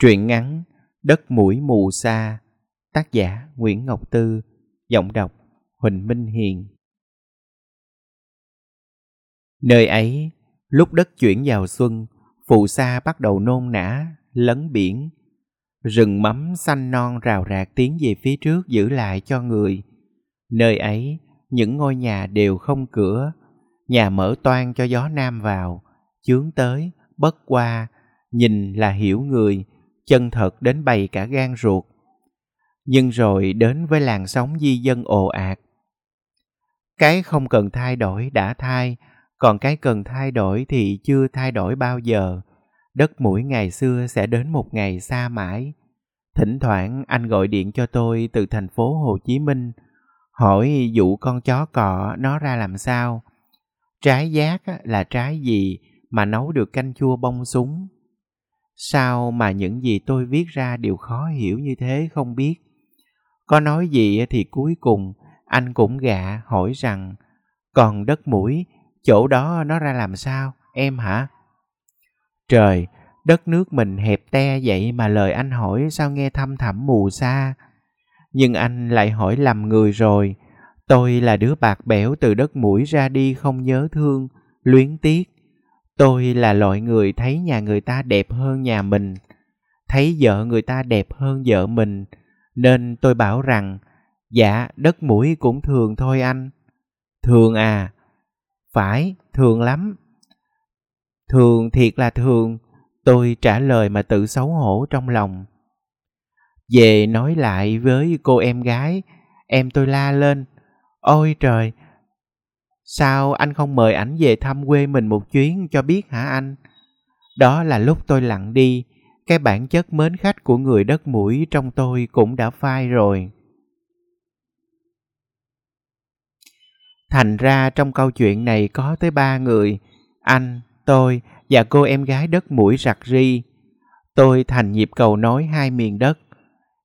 Truyện ngắn Đất mũi mù xa Tác giả Nguyễn Ngọc Tư Giọng đọc Huỳnh Minh Hiền Nơi ấy, lúc đất chuyển vào xuân, phù sa bắt đầu nôn nã, lấn biển. Rừng mắm xanh non rào rạc tiến về phía trước giữ lại cho người. Nơi ấy, những ngôi nhà đều không cửa, nhà mở toan cho gió nam vào, chướng tới, bất qua, nhìn là hiểu người, chân thật đến bày cả gan ruột. Nhưng rồi đến với làn sóng di dân ồ ạt. Cái không cần thay đổi đã thay, còn cái cần thay đổi thì chưa thay đổi bao giờ. Đất mũi ngày xưa sẽ đến một ngày xa mãi. Thỉnh thoảng anh gọi điện cho tôi từ thành phố Hồ Chí Minh, hỏi vụ con chó cọ nó ra làm sao. Trái giác là trái gì mà nấu được canh chua bông súng Sao mà những gì tôi viết ra đều khó hiểu như thế không biết. Có nói gì thì cuối cùng anh cũng gạ hỏi rằng còn đất mũi, chỗ đó nó ra làm sao, em hả? Trời, đất nước mình hẹp te vậy mà lời anh hỏi sao nghe thăm thẳm mù xa. Nhưng anh lại hỏi lầm người rồi. Tôi là đứa bạc bẽo từ đất mũi ra đi không nhớ thương, luyến tiếc tôi là loại người thấy nhà người ta đẹp hơn nhà mình, thấy vợ người ta đẹp hơn vợ mình. Nên tôi bảo rằng dạ đất mũi cũng thường thôi anh. Thường à? Phải, thường lắm. Thường thiệt là thường. Tôi trả lời mà tự xấu hổ trong lòng. Về nói lại với cô em gái, em tôi la lên, ôi trời Sao anh không mời ảnh về thăm quê mình một chuyến cho biết hả anh? Đó là lúc tôi lặng đi, cái bản chất mến khách của người đất mũi trong tôi cũng đã phai rồi. Thành ra trong câu chuyện này có tới ba người, anh, tôi và cô em gái đất mũi rặt ri. Tôi thành nhịp cầu nối hai miền đất.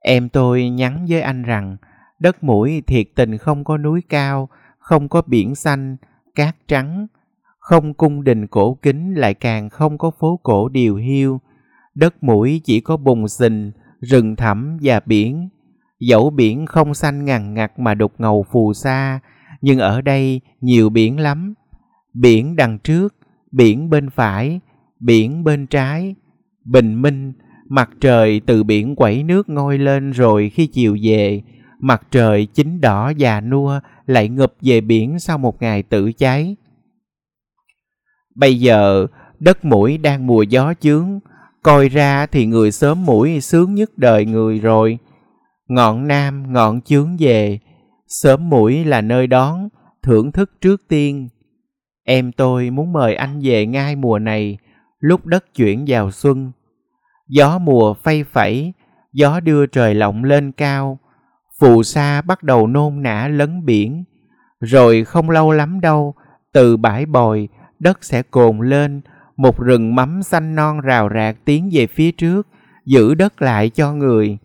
Em tôi nhắn với anh rằng đất mũi thiệt tình không có núi cao, không có biển xanh, cát trắng, không cung đình cổ kính lại càng không có phố cổ điều hiu, đất mũi chỉ có bùng xình, rừng thẳm và biển. Dẫu biển không xanh ngằn ngặt mà đục ngầu phù sa, nhưng ở đây nhiều biển lắm. Biển đằng trước, biển bên phải, biển bên trái. Bình minh, mặt trời từ biển quẩy nước ngôi lên rồi khi chiều về, mặt trời chín đỏ già nua lại ngập về biển sau một ngày tự cháy. Bây giờ, đất mũi đang mùa gió chướng, coi ra thì người sớm mũi sướng nhất đời người rồi. Ngọn nam, ngọn chướng về, sớm mũi là nơi đón, thưởng thức trước tiên. Em tôi muốn mời anh về ngay mùa này, lúc đất chuyển vào xuân. Gió mùa phay phẩy, gió đưa trời lộng lên cao, phù sa bắt đầu nôn nã lấn biển. Rồi không lâu lắm đâu, từ bãi bồi, đất sẽ cồn lên, một rừng mắm xanh non rào rạc tiến về phía trước, giữ đất lại cho người.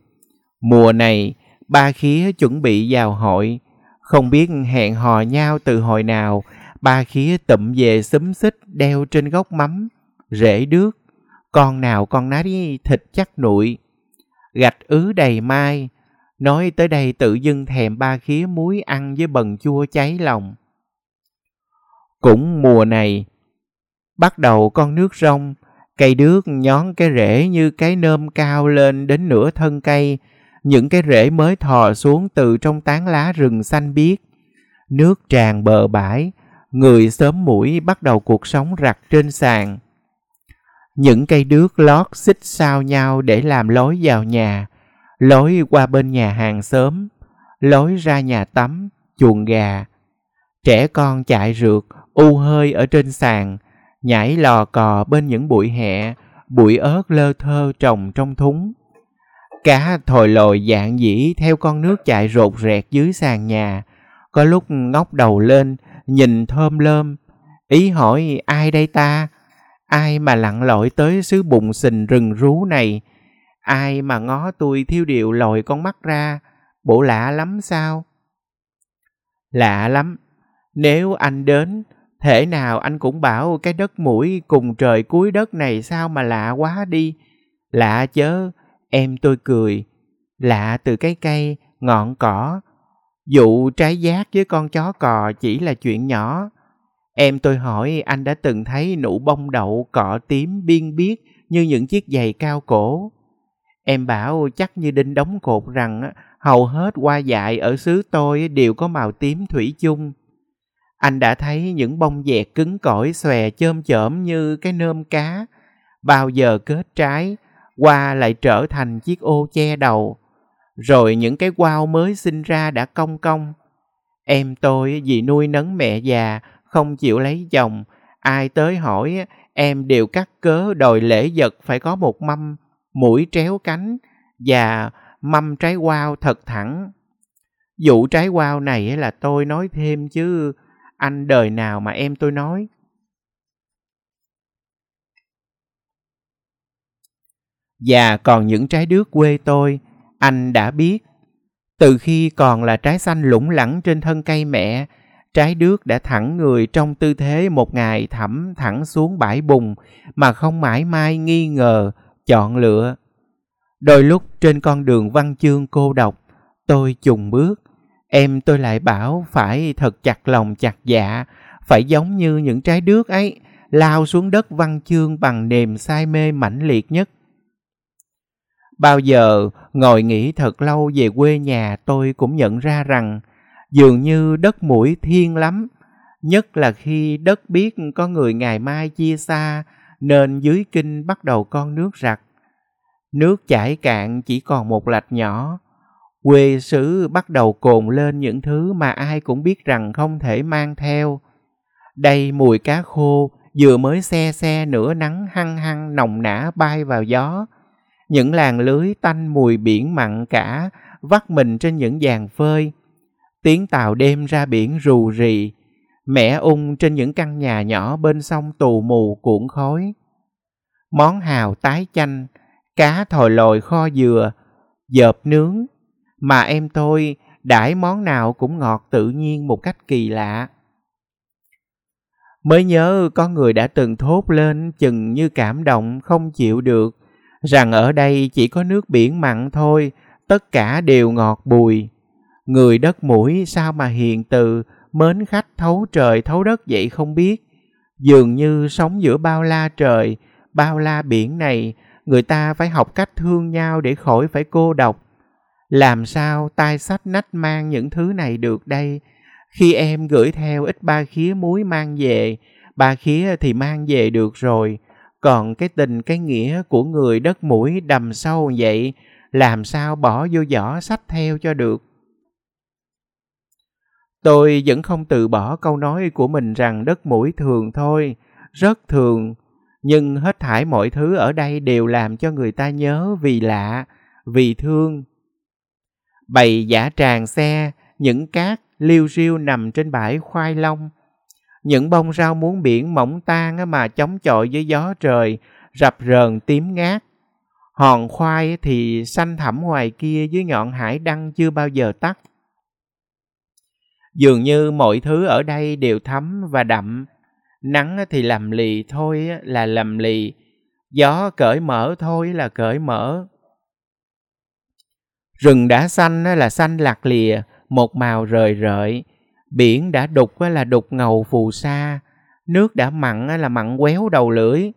Mùa này, ba khía chuẩn bị vào hội, không biết hẹn hò nhau từ hồi nào, ba khía tụm về xúm xích đeo trên gốc mắm, rễ đước, con nào con nấy thịt chắc nụi. Gạch ứ đầy mai, Nói tới đây tự dưng thèm ba khía muối ăn với bần chua cháy lòng. Cũng mùa này, bắt đầu con nước rong, cây đước nhón cái rễ như cái nơm cao lên đến nửa thân cây, những cái rễ mới thò xuống từ trong tán lá rừng xanh biếc. Nước tràn bờ bãi, người sớm mũi bắt đầu cuộc sống rặt trên sàn. Những cây đước lót xích sao nhau để làm lối vào nhà, lối qua bên nhà hàng xóm, lối ra nhà tắm, chuồng gà. Trẻ con chạy rượt, u hơi ở trên sàn, nhảy lò cò bên những bụi hẹ, bụi ớt lơ thơ trồng trong thúng. Cá thồi lồi dạng dĩ theo con nước chạy rột rẹt dưới sàn nhà, có lúc ngóc đầu lên, nhìn thơm lơm, ý hỏi ai đây ta? Ai mà lặn lội tới xứ bụng xình rừng rú này, Ai mà ngó tôi thiêu điệu lòi con mắt ra, bộ lạ lắm sao? Lạ lắm, nếu anh đến, thể nào anh cũng bảo cái đất mũi cùng trời cuối đất này sao mà lạ quá đi. Lạ chớ, em tôi cười. Lạ từ cái cây, ngọn cỏ. Dụ trái giác với con chó cò chỉ là chuyện nhỏ. Em tôi hỏi anh đã từng thấy nụ bông đậu cọ tím biên biết như những chiếc giày cao cổ. Em bảo chắc như đinh đóng cột rằng hầu hết hoa dại ở xứ tôi đều có màu tím thủy chung. Anh đã thấy những bông dẹt cứng cỏi xòe chôm chởm như cái nơm cá, bao giờ kết trái, hoa lại trở thành chiếc ô che đầu. Rồi những cái quao mới sinh ra đã cong cong. Em tôi vì nuôi nấng mẹ già, không chịu lấy chồng, ai tới hỏi em đều cắt cớ đòi lễ vật phải có một mâm, mũi tréo cánh và mâm trái quao thật thẳng. Vụ trái quao này là tôi nói thêm chứ anh đời nào mà em tôi nói. Và còn những trái đước quê tôi, anh đã biết. Từ khi còn là trái xanh lủng lẳng trên thân cây mẹ, trái đước đã thẳng người trong tư thế một ngày thẳm thẳng xuống bãi bùn mà không mãi mai nghi ngờ, chọn lựa. Đôi lúc trên con đường văn chương cô độc, tôi trùng bước, em tôi lại bảo phải thật chặt lòng chặt dạ, phải giống như những trái đước ấy, lao xuống đất văn chương bằng niềm say mê mãnh liệt nhất. Bao giờ ngồi nghĩ thật lâu về quê nhà tôi cũng nhận ra rằng dường như đất mũi thiên lắm, nhất là khi đất biết có người ngày mai chia xa nên dưới kinh bắt đầu con nước rặt. Nước chảy cạn chỉ còn một lạch nhỏ. Quê xứ bắt đầu cồn lên những thứ mà ai cũng biết rằng không thể mang theo. Đây mùi cá khô, vừa mới xe xe nửa nắng hăng hăng nồng nã bay vào gió. Những làng lưới tanh mùi biển mặn cả, vắt mình trên những dàn phơi. Tiếng tàu đêm ra biển rù rì. Mẹ ung trên những căn nhà nhỏ bên sông tù mù cuộn khói. Món hào tái chanh, cá thòi lòi kho dừa, dợp nướng. Mà em tôi đãi món nào cũng ngọt tự nhiên một cách kỳ lạ. Mới nhớ có người đã từng thốt lên chừng như cảm động không chịu được rằng ở đây chỉ có nước biển mặn thôi, tất cả đều ngọt bùi. Người đất mũi sao mà hiền từ, mến khách thấu trời thấu đất vậy không biết. Dường như sống giữa bao la trời, bao la biển này, người ta phải học cách thương nhau để khỏi phải cô độc. Làm sao tai sách nách mang những thứ này được đây? Khi em gửi theo ít ba khía muối mang về, ba khía thì mang về được rồi. Còn cái tình cái nghĩa của người đất mũi đầm sâu vậy, làm sao bỏ vô giỏ sách theo cho được? Tôi vẫn không từ bỏ câu nói của mình rằng đất mũi thường thôi, rất thường, nhưng hết thải mọi thứ ở đây đều làm cho người ta nhớ vì lạ, vì thương. Bầy giả tràn xe, những cát liêu riêu nằm trên bãi khoai long. Những bông rau muống biển mỏng tan mà chống chọi với gió trời, rập rờn tím ngát. Hòn khoai thì xanh thẳm ngoài kia dưới ngọn hải đăng chưa bao giờ tắt. Dường như mọi thứ ở đây đều thấm và đậm. Nắng thì lầm lì thôi là lầm lì. Gió cởi mở thôi là cởi mở. Rừng đã xanh là xanh lạc lìa, một màu rời rợi. Biển đã đục là đục ngầu phù sa. Nước đã mặn là mặn quéo đầu lưỡi.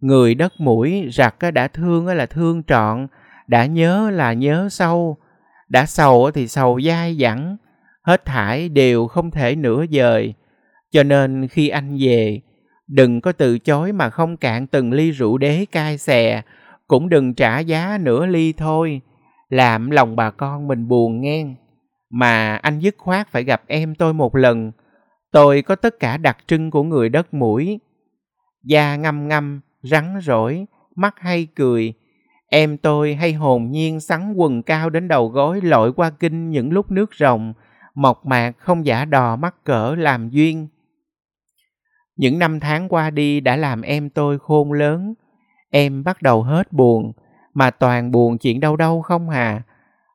Người đất mũi giặc đã thương là thương trọn, đã nhớ là nhớ sâu, đã sầu thì sầu dai dẳng, hết thải đều không thể nửa dời. Cho nên khi anh về, đừng có từ chối mà không cạn từng ly rượu đế cai xè, cũng đừng trả giá nửa ly thôi, làm lòng bà con mình buồn nghe. Mà anh dứt khoát phải gặp em tôi một lần, tôi có tất cả đặc trưng của người đất mũi. Da ngâm ngâm, rắn rỗi, mắt hay cười, Em tôi hay hồn nhiên sắn quần cao đến đầu gối lội qua kinh những lúc nước rồng, mộc mạc không giả đò mắc cỡ làm duyên. Những năm tháng qua đi đã làm em tôi khôn lớn. Em bắt đầu hết buồn, mà toàn buồn chuyện đâu đâu không hà.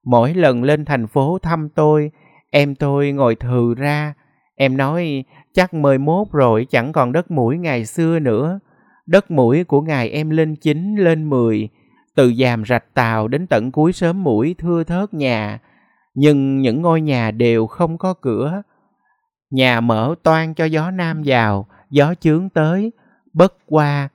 Mỗi lần lên thành phố thăm tôi, em tôi ngồi thừ ra. Em nói chắc mười mốt rồi chẳng còn đất mũi ngày xưa nữa. Đất mũi của ngày em lên chín, lên mười. từ dàm rạch tàu đến tận cuối sớm mũi thưa thớt nhà, nhưng những ngôi nhà đều không có cửa. Nhà mở toan cho gió nam vào, gió chướng tới, bất qua.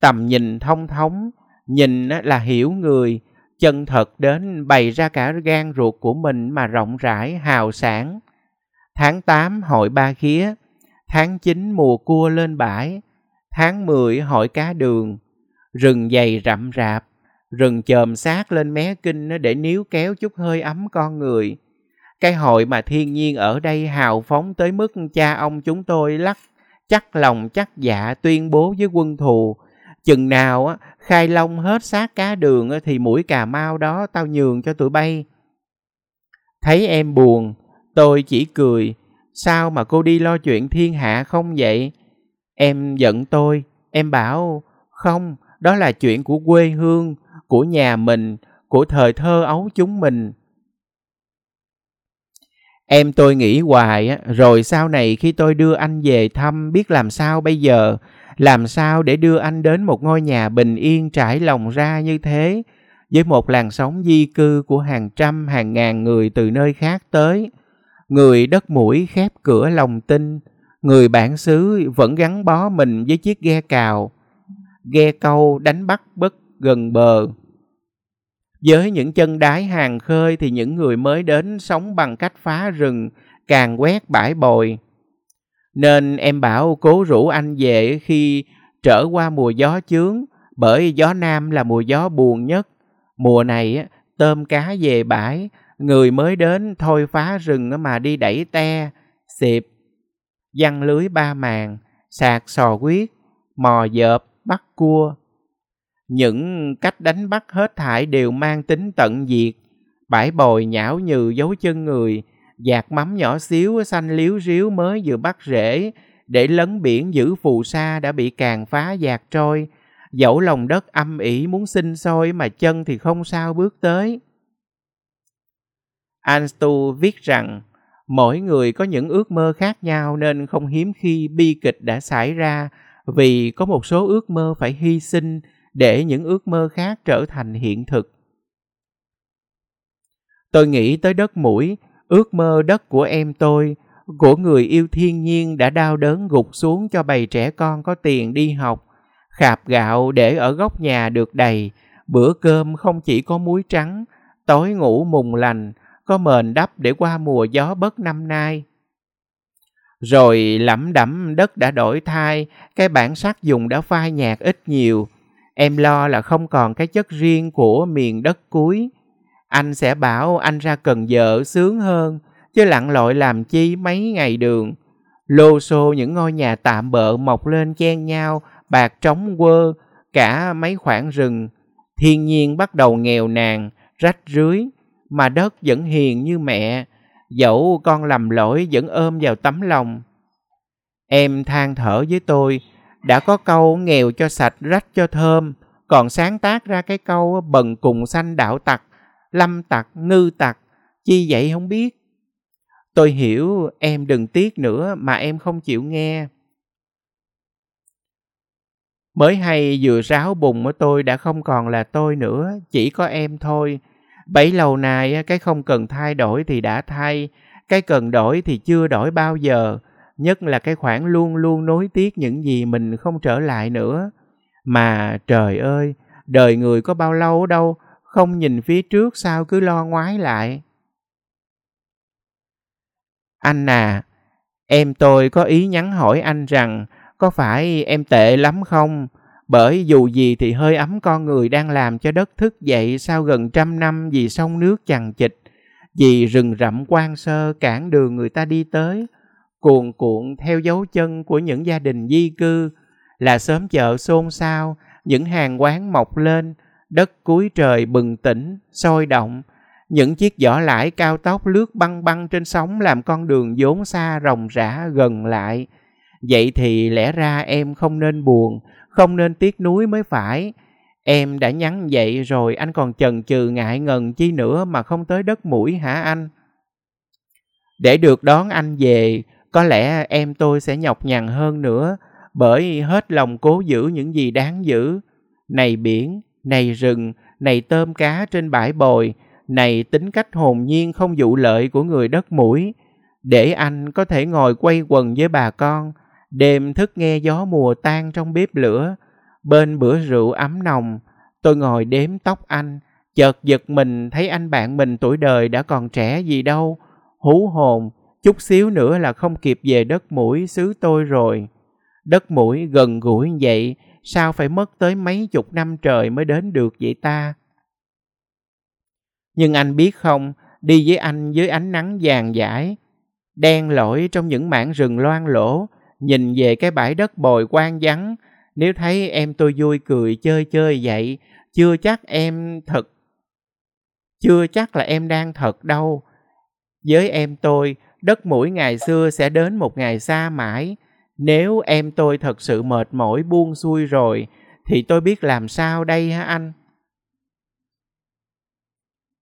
Tầm nhìn thông thống, nhìn là hiểu người, chân thật đến bày ra cả gan ruột của mình mà rộng rãi, hào sản. Tháng 8 hội ba khía, tháng 9 mùa cua lên bãi, tháng 10 hội cá đường, rừng dày rậm rạp, rừng chòm sát lên mé kinh để níu kéo chút hơi ấm con người. Cái hội mà thiên nhiên ở đây hào phóng tới mức cha ông chúng tôi lắc, chắc lòng chắc dạ tuyên bố với quân thù, chừng nào á, khai long hết xác cá đường thì mũi cà mau đó tao nhường cho tụi bay thấy em buồn, tôi chỉ cười, sao mà cô đi lo chuyện thiên hạ không vậy em giận tôi, em bảo, không, đó là chuyện của quê hương của nhà mình của thời thơ ấu chúng mình. Em tôi nghĩ hoài rồi sau này khi tôi đưa anh về thăm biết làm sao bây giờ, làm sao để đưa anh đến một ngôi nhà bình yên trải lòng ra như thế, với một làn sóng di cư của hàng trăm hàng ngàn người từ nơi khác tới. Người đất mũi khép cửa lòng tin, người bản xứ vẫn gắn bó mình với chiếc ghe cào, ghe câu đánh bắt bất gần bờ. Với những chân đáy hàng khơi thì những người mới đến sống bằng cách phá rừng, càng quét bãi bồi. Nên em bảo cố rủ anh về khi trở qua mùa gió chướng, bởi gió nam là mùa gió buồn nhất. Mùa này tôm cá về bãi, người mới đến thôi phá rừng mà đi đẩy te, xịp, văng lưới ba màng, sạc sò quyết, mò dợp, bắt cua, những cách đánh bắt hết thải đều mang tính tận diệt. Bãi bồi nhão nhừ dấu chân người, giạt mắm nhỏ xíu xanh liếu ríu mới vừa bắt rễ, để lấn biển giữ phù sa đã bị càng phá giạt trôi. Dẫu lòng đất âm ỉ muốn sinh sôi mà chân thì không sao bước tới. Anstu viết rằng, mỗi người có những ước mơ khác nhau nên không hiếm khi bi kịch đã xảy ra vì có một số ước mơ phải hy sinh để những ước mơ khác trở thành hiện thực. Tôi nghĩ tới đất mũi, ước mơ đất của em tôi, của người yêu thiên nhiên đã đau đớn gục xuống cho bầy trẻ con có tiền đi học, khạp gạo để ở góc nhà được đầy, bữa cơm không chỉ có muối trắng, tối ngủ mùng lành, có mền đắp để qua mùa gió bất năm nay. Rồi lẩm đẩm đất đã đổi thai, cái bản sắc dùng đã phai nhạt ít nhiều, Em lo là không còn cái chất riêng của miền đất cuối. Anh sẽ bảo anh ra Cần Giờ sướng hơn, chứ lặn lội làm chi mấy ngày đường. Lô xô những ngôi nhà tạm bợ mọc lên chen nhau, bạc trống quơ, cả mấy khoảng rừng. Thiên nhiên bắt đầu nghèo nàn, rách rưới, mà đất vẫn hiền như mẹ, dẫu con lầm lỗi vẫn ôm vào tấm lòng. Em than thở với tôi, đã có câu nghèo cho sạch rách cho thơm, còn sáng tác ra cái câu bần cùng sanh đạo tặc, lâm tặc, ngư tặc, chi vậy không biết. Tôi hiểu em đừng tiếc nữa mà em không chịu nghe. Mới hay vừa ráo bùng của tôi đã không còn là tôi nữa, chỉ có em thôi. Bấy lâu nay cái không cần thay đổi thì đã thay, cái cần đổi thì chưa đổi bao giờ nhất là cái khoản luôn luôn nối tiếc những gì mình không trở lại nữa. Mà trời ơi, đời người có bao lâu đâu, không nhìn phía trước sao cứ lo ngoái lại. Anh à, em tôi có ý nhắn hỏi anh rằng có phải em tệ lắm không? Bởi dù gì thì hơi ấm con người đang làm cho đất thức dậy sau gần trăm năm vì sông nước chằng chịt, vì rừng rậm quan sơ cản đường người ta đi tới, cuồn cuộn theo dấu chân của những gia đình di cư, là sớm chợ xôn xao, những hàng quán mọc lên, đất cuối trời bừng tỉnh, sôi động. Những chiếc giỏ lãi cao tốc lướt băng băng trên sóng làm con đường vốn xa rồng rã gần lại. Vậy thì lẽ ra em không nên buồn, không nên tiếc nuối mới phải. Em đã nhắn vậy rồi, anh còn chần chừ ngại ngần chi nữa mà không tới đất mũi hả anh? Để được đón anh về có lẽ em tôi sẽ nhọc nhằn hơn nữa bởi hết lòng cố giữ những gì đáng giữ. Này biển, Này rừng, này tôm cá trên bãi bồi, này tính cách hồn nhiên không dụ lợi của người đất mũi, để anh có thể ngồi quay quần với bà con, đêm thức nghe gió mùa tan trong bếp lửa, bên bữa rượu ấm nồng, tôi ngồi đếm tóc anh, chợt giật mình thấy anh bạn mình tuổi đời đã còn trẻ gì đâu, hú hồn, chút xíu nữa là không kịp về đất mũi xứ tôi rồi. Đất mũi gần gũi vậy, sao phải mất tới mấy chục năm trời mới đến được vậy ta? Nhưng anh biết không, đi với anh dưới ánh nắng vàng dãi, đen lỗi trong những mảng rừng loang lỗ, nhìn về cái bãi đất bồi quang vắng, nếu thấy em tôi vui cười chơi chơi vậy, chưa chắc em thật, chưa chắc là em đang thật đâu. Với em tôi, đất mũi ngày xưa sẽ đến một ngày xa mãi. Nếu em tôi thật sự mệt mỏi buông xuôi rồi, thì tôi biết làm sao đây hả anh?